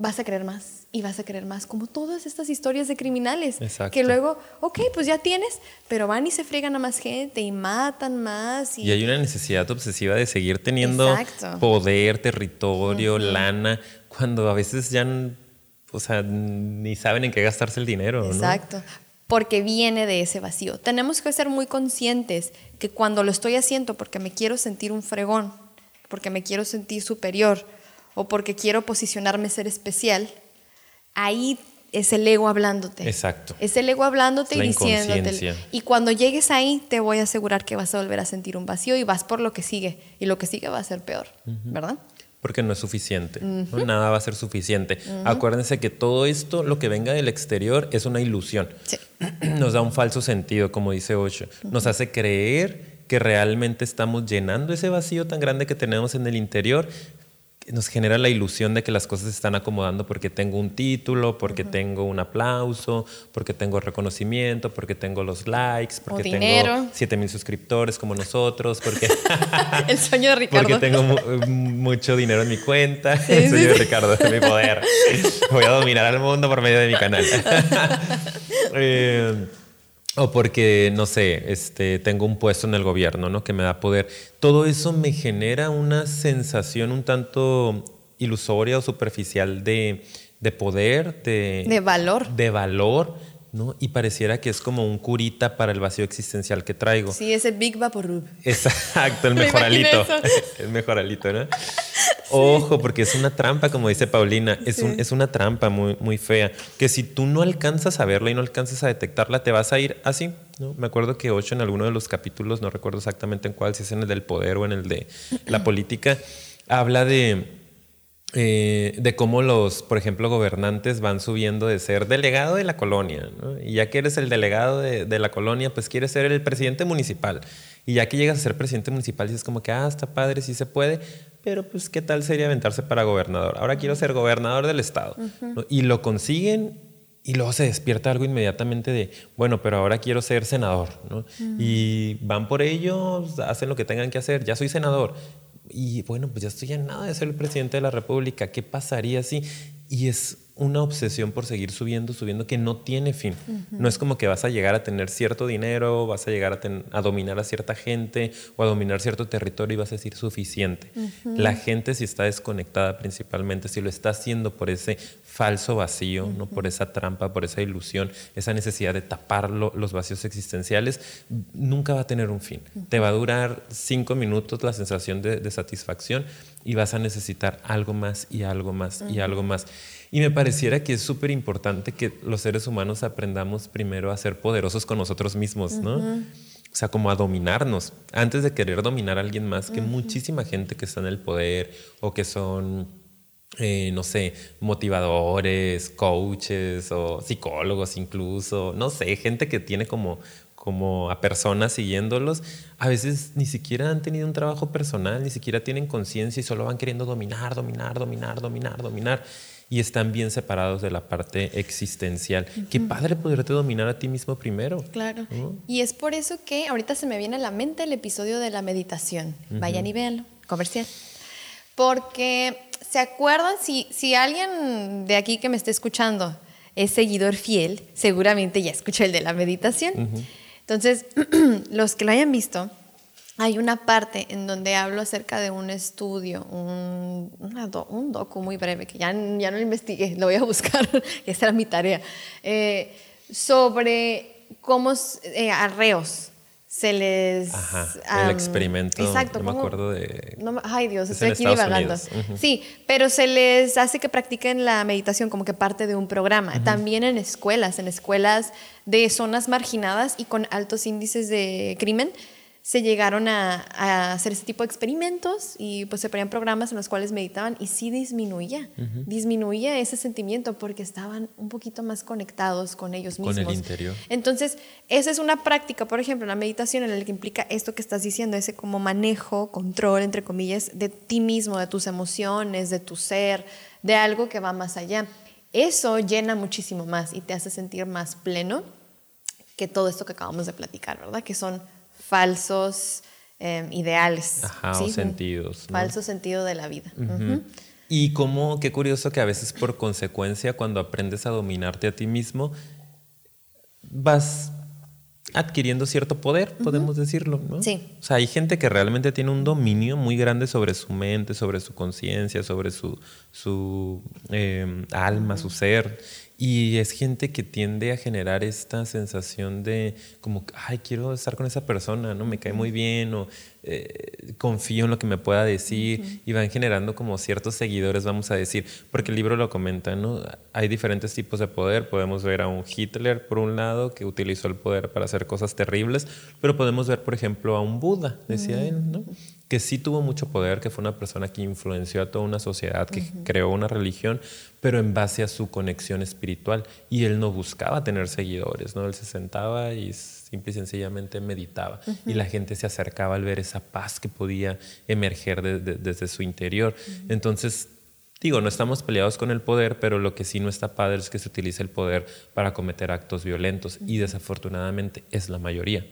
S1: vas a querer más y vas a querer más, como todas estas historias de criminales, que luego, ok, pues ya tienes, pero van y se fregan a más gente y matan más.
S2: Y, hay una necesidad obsesiva de seguir teniendo poder, territorio, lana, cuando a veces ya, o sea, ni saben en qué gastarse el dinero.
S1: Exacto porque viene de ese vacío. Tenemos que ser muy conscientes que cuando lo estoy haciendo porque me quiero sentir un fregón, porque me quiero sentir superior o porque quiero posicionarme ser especial, ahí es el ego hablándote.
S2: Exacto.
S1: Es el ego hablándote y diciéndote. Y cuando llegues ahí, te voy a asegurar que vas a volver a sentir un vacío y vas por lo que sigue. Y lo que sigue va a ser peor, ¿verdad?
S2: Porque no es suficiente. Nada va a ser suficiente. Acuérdense que todo esto, lo que venga del exterior, es una ilusión. Nos da un falso sentido, como dice Osho. Nos hace creer que realmente estamos llenando ese vacío tan grande que tenemos en el interior nos genera la ilusión de que las cosas se están acomodando porque tengo un título, porque tengo un aplauso, porque tengo reconocimiento, porque tengo los likes, porque tengo 7 mil suscriptores como nosotros, porque...
S1: el sueño de Ricardo.
S2: Porque tengo mucho dinero en mi cuenta. el sueño de Ricardo, es mi poder. Voy a dominar al mundo por medio de mi canal. eh, o porque, no sé, este, tengo un puesto en el gobierno, ¿no? Que me da poder. Todo eso me genera una sensación un tanto ilusoria o superficial de, de poder, de...
S1: De valor.
S2: De valor ¿no? Y pareciera que es como un curita para el vacío existencial que traigo.
S1: Sí, ese Big Vaporub.
S2: Exacto, el mejoralito. el mejoralito, ¿no? Ojo, porque es una trampa, como dice Paulina, es, un, es una trampa muy, muy fea, que si tú no alcanzas a verla y no alcanzas a detectarla, te vas a ir así, ¿no? Me acuerdo que Ocho en alguno de los capítulos, no recuerdo exactamente en cuál, si es en el del poder o en el de la política, habla de eh, de cómo los, por ejemplo, gobernantes van subiendo de ser delegado de la colonia, y ya que eres el delegado de, la colonia, pues quieres ser el presidente municipal. Y ya que llegas a ser presidente municipal, dices como que, ah, está padre, sí se puede, pero pues qué tal sería aventarse para gobernador. Ahora quiero ser gobernador del estado. Y lo consiguen y luego se despierta algo inmediatamente de, bueno, pero ahora quiero ser senador, Y van por ello, hacen lo que tengan que hacer, ya soy senador y bueno, pues ya estoy en nada de ser el presidente de la República, ¿qué pasaría si? Y es una obsesión por seguir subiendo, subiendo, que no tiene fin. No es como que vas a llegar a tener cierto dinero, vas a llegar a, dominar a cierta gente o a dominar cierto territorio y vas a decir suficiente. La gente si está desconectada principalmente, si lo está haciendo por ese falso vacío, ¿no? por esa trampa, por esa ilusión, esa necesidad de tapar los vacíos existenciales, nunca va a tener un fin. Te va a durar cinco minutos la sensación de, satisfacción y vas a necesitar algo más y algo más y algo más. Y me pareciera que es súper importante que los seres humanos aprendamos primero a ser poderosos con nosotros mismos, ¿no? O sea, como a dominarnos, antes de querer dominar a alguien más, que muchísima gente que está en el poder o que son, eh, no sé, motivadores, coaches o psicólogos incluso, no sé, gente que tiene como como a personas siguiéndolos, a veces ni siquiera han tenido un trabajo personal, ni siquiera tienen conciencia y solo van queriendo dominar, dominar, dominar, dominar, dominar y están bien separados de la parte existencial. Qué padre poderte dominar a ti mismo primero.
S1: Claro. Y es por eso que ahorita se me viene a la mente el episodio de la meditación. Vayan y véanlo, comercial. Porque, ¿se acuerdan? Si, si alguien de aquí que me esté escuchando es seguidor fiel, seguramente ya escuchó el de la meditación. Entonces, los que lo hayan visto, hay una parte en donde hablo acerca de un estudio, un, un docu muy breve, que ya, ya no lo investigué, lo voy a buscar, esa era mi tarea, eh, sobre cómo eh, arreos, se les...
S2: Ajá, el experimento. Exacto. No me acuerdo de...
S1: ay Dios, estoy aquí divagando. Sí, pero se les hace que practiquen la meditación como que parte de un programa. También en escuelas, en escuelas de zonas marginadas y con altos índices de crimen se llegaron a, hacer ese tipo de experimentos y pues se ponían programas en los cuales meditaban y sí disminuía, disminuía ese sentimiento porque estaban un poquito más conectados con ellos mismos.
S2: Con el interior.
S1: Entonces, esa es una práctica, por ejemplo, la meditación en la que implica esto que estás diciendo, ese como manejo, control, entre comillas, de ti mismo, de tus emociones, de tu ser, de algo que va más allá. Eso llena muchísimo más y te hace sentir más pleno que todo esto que acabamos de platicar, ¿verdad? Que son falsos em, ideales.
S2: Ajá, o sentidos.
S1: Falso sentido de la vida.
S2: Y como, qué curioso que a veces por consecuencia, cuando aprendes a dominarte a ti mismo, vas adquiriendo cierto poder, podemos decirlo, ¿no?
S1: Sí.
S2: O sea, hay gente que realmente tiene un dominio muy grande sobre su mente, sobre su conciencia, sobre su, su em, alma, su ser. Y es gente que tiende a generar esta sensación de como, ay, quiero estar con esa persona, ¿no? Me cae muy bien o eh, confío en lo que me pueda decir y van generando como ciertos seguidores, vamos a decir, porque el libro lo comenta, ¿no? Hay diferentes tipos de poder, podemos ver a un Hitler por un lado que utilizó el poder para hacer cosas terribles, pero podemos ver, por ejemplo, a un Buda, decía él, ¿no? que sí tuvo mucho poder, que fue una persona que influenció a toda una sociedad, que creó una religión, pero en base a su conexión espiritual. Y él no buscaba tener seguidores, ¿no? Él se sentaba y simple y sencillamente meditaba. Y la gente se acercaba al ver esa paz que podía emerger desde su interior. Entonces, digo, no estamos peleados con el poder, pero lo que sí no está padre es que se utilice el poder para cometer actos violentos. Y desafortunadamente es la mayoría.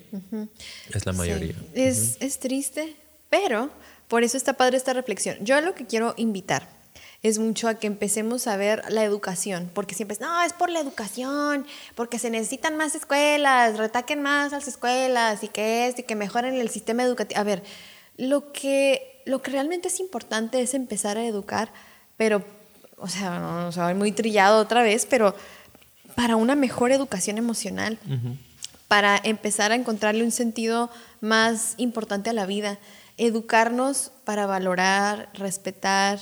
S2: Es la mayoría.
S1: Es, es triste pero por eso está padre esta reflexión. Yo lo que quiero invitar es mucho a que empecemos a ver la educación, porque siempre es, no, es por la educación, porque se necesitan más escuelas, retaquen más a las escuelas y que es, y que mejoren el sistema educativo. A ver, lo que, lo que realmente es importante es empezar a educar, pero, o sea, no, o muy trillado otra vez, pero para una mejor educación emocional, para empezar a encontrarle un sentido más importante a la vida educarnos para valorar, respetar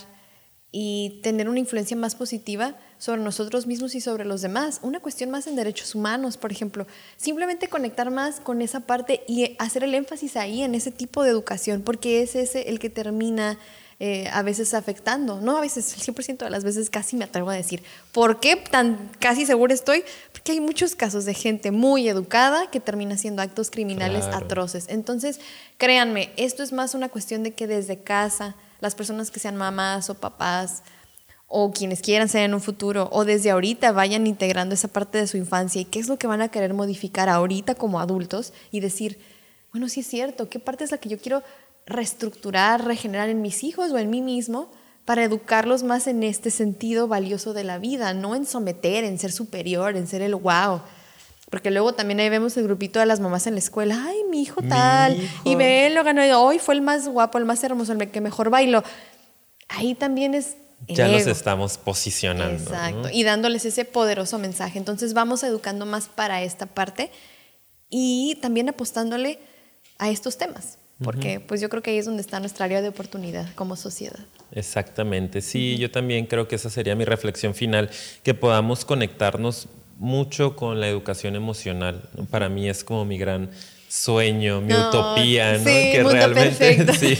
S1: y tener una influencia más positiva sobre nosotros mismos y sobre los demás. Una cuestión más en derechos humanos, por ejemplo. Simplemente conectar más con esa parte y hacer el énfasis ahí en ese tipo de educación, porque es ese el que termina eh, a veces afectando, no a veces, el 100% de las veces casi me atrevo a decir. ¿Por qué tan casi segura estoy? Porque hay muchos casos de gente muy educada que termina haciendo actos criminales atroces. Entonces, créanme, esto es más una cuestión de que desde casa, las personas que sean mamás o papás, o quienes quieran ser en un futuro, o desde ahorita vayan integrando esa parte de su infancia y qué es lo que van a querer modificar ahorita como adultos y decir, bueno, sí es cierto, ¿qué parte es la que yo quiero reestructurar, regenerar en mis hijos o en mí mismo para educarlos más en este sentido valioso de la vida, no en someter, en ser superior, en ser el wow. Porque luego también ahí vemos el grupito de las mamás en la escuela, ay, mi hijo tal, y ve, lo ganó, hoy fue el más guapo, el más hermoso, el que mejor bailó. Ahí también es...
S2: Ya nos estamos posicionando.
S1: Exacto, y dándoles ese poderoso mensaje. Entonces vamos educando más para esta parte y también apostándole a estos temas porque pues yo creo que ahí es donde está nuestra área de oportunidad como sociedad.
S2: Exactamente, sí, yo también creo que esa sería mi reflexión final, que podamos conectarnos mucho con la educación emocional. Para mí es como mi gran sueño, mi utopía, ¿no? que realmente sí,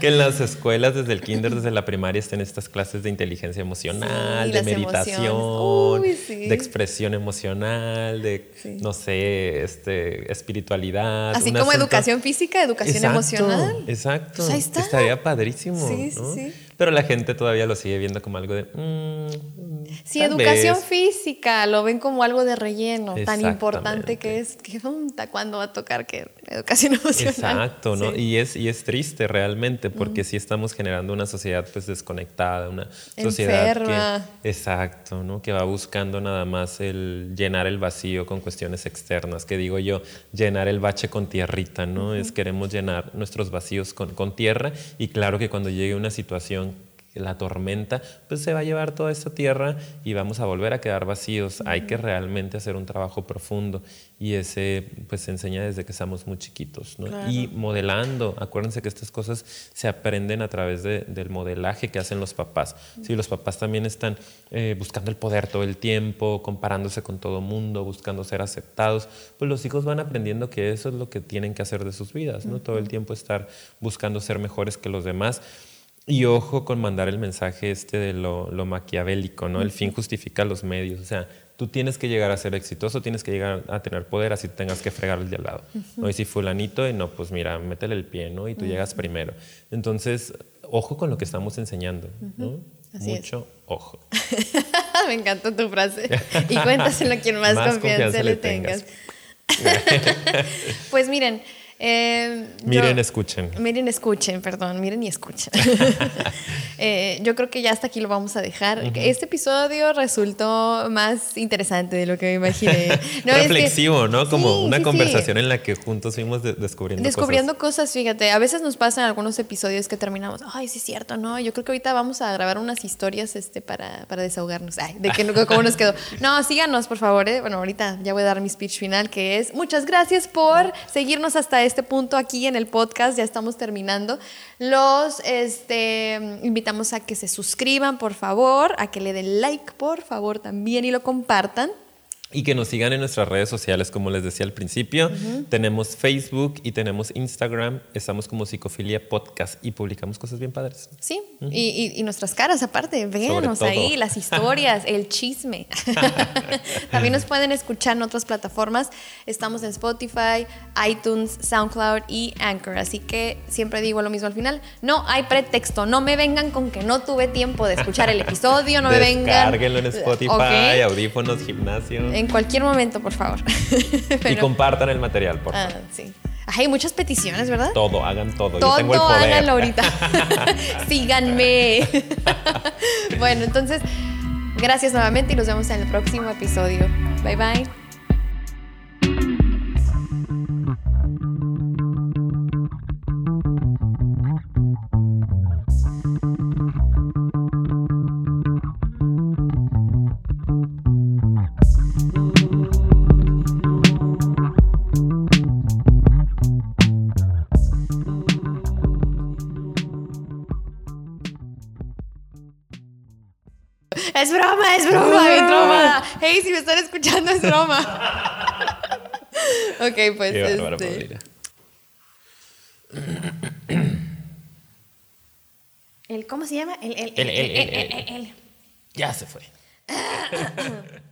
S2: que en las escuelas desde el kinder, desde la primaria estén estas clases de inteligencia emocional, de meditación, de expresión emocional, de no sé, este espiritualidad,
S1: así como educación física, educación emocional.
S2: Exacto. Pues Estaría padrísimo, sí, sí. Pero la gente todavía lo sigue viendo como algo de.
S1: Mm, sí, educación física, lo ven como algo de relleno, tan importante que es. Que cuándo va a tocar que educación emocional.
S2: Exacto, ¿no? Y, es, y es triste realmente, porque sí estamos generando una sociedad pues desconectada, una sociedad que. Exacto, ¿no? Que va buscando nada más el llenar el vacío con cuestiones externas. Que digo yo, llenar el bache con tierrita, ¿no? Es queremos llenar nuestros vacíos con, con tierra, y claro que cuando llegue una situación la tormenta, pues se va a llevar toda esta tierra y vamos a volver a quedar vacíos. Hay que realmente hacer un trabajo profundo y ese pues se enseña desde que estamos muy chiquitos. Y modelando, acuérdense que estas cosas se aprenden a través del modelaje que hacen los papás. Si los papás también están eh, buscando el poder todo el tiempo, comparándose con todo mundo, buscando ser aceptados, pues los hijos van aprendiendo que eso es lo que tienen que hacer de sus vidas, ¿no? Todo el tiempo estar buscando ser mejores que los demás. Y ojo con mandar el mensaje este de lo, maquiavélico, ¿no? El fin justifica los medios. O sea, tú tienes que llegar a ser exitoso, tienes que llegar a tener poder, así tengas que fregar el de al lado. ¿no? Y si fulanito, y no, pues mira, métele el pie, ¿no? Y tú llegas primero. Entonces, ojo con lo que estamos enseñando, ¿no? Mucho ojo.
S1: Me encantó tu frase. Y cuéntaselo a quien más, confianza, le tengas. pues miren,
S2: eh, miren, escuchen.
S1: Miren, escuchen, perdón, miren y escuchen. Eh, yo creo que ya hasta aquí lo vamos a dejar. Este episodio resultó más interesante de lo que me imaginé.
S2: Reflexivo, ¿no? Como una conversación en la que juntos fuimos descubriendo,
S1: descubriendo cosas. fíjate. A veces nos pasan algunos episodios que terminamos, ay, sí es cierto, ¿no? Yo creo que ahorita vamos a grabar unas historias este, para, para desahogarnos. Ay, de que, cómo nos quedó. No, síganos, por favor. ¿eh? Bueno, ahorita ya voy a dar mi speech final, que es muchas gracias por seguirnos hasta este punto aquí en el podcast, ya estamos terminando. Los este, invitamos a que se suscriban, por favor, a que le den like, por favor, también y lo compartan.
S2: Y que nos sigan en nuestras redes sociales, como les decía al principio. Tenemos Facebook y tenemos Instagram. Estamos como Psicofilia Podcast y publicamos cosas bien padres.
S1: Sí, y, nuestras caras aparte. Véanos ahí, las historias, el chisme. También nos pueden escuchar en otras plataformas. Estamos en Spotify, iTunes, SoundCloud y Anchor. Así que siempre digo lo mismo al final. No hay pretexto. No me vengan con que no tuve tiempo de escuchar el episodio. No me vengan.
S2: Descárguenlo en Spotify, audífonos, gimnasio.
S1: En cualquier momento, por favor.
S2: Y compartan el material, por favor.
S1: Ah, sí. hay muchas peticiones, ¿verdad?
S2: Todo, hagan todo.
S1: Todo, Yo tengo el poder. háganlo ahorita. Síganme. bueno, entonces, gracias nuevamente y nos vemos en el próximo episodio. Bye bye. Es broma, es broma, es broma. Hey, si me están escuchando, es broma. ok, pues. este... El, ¿Cómo se llama? El, el, el, el, el, el,
S2: Ya se fue.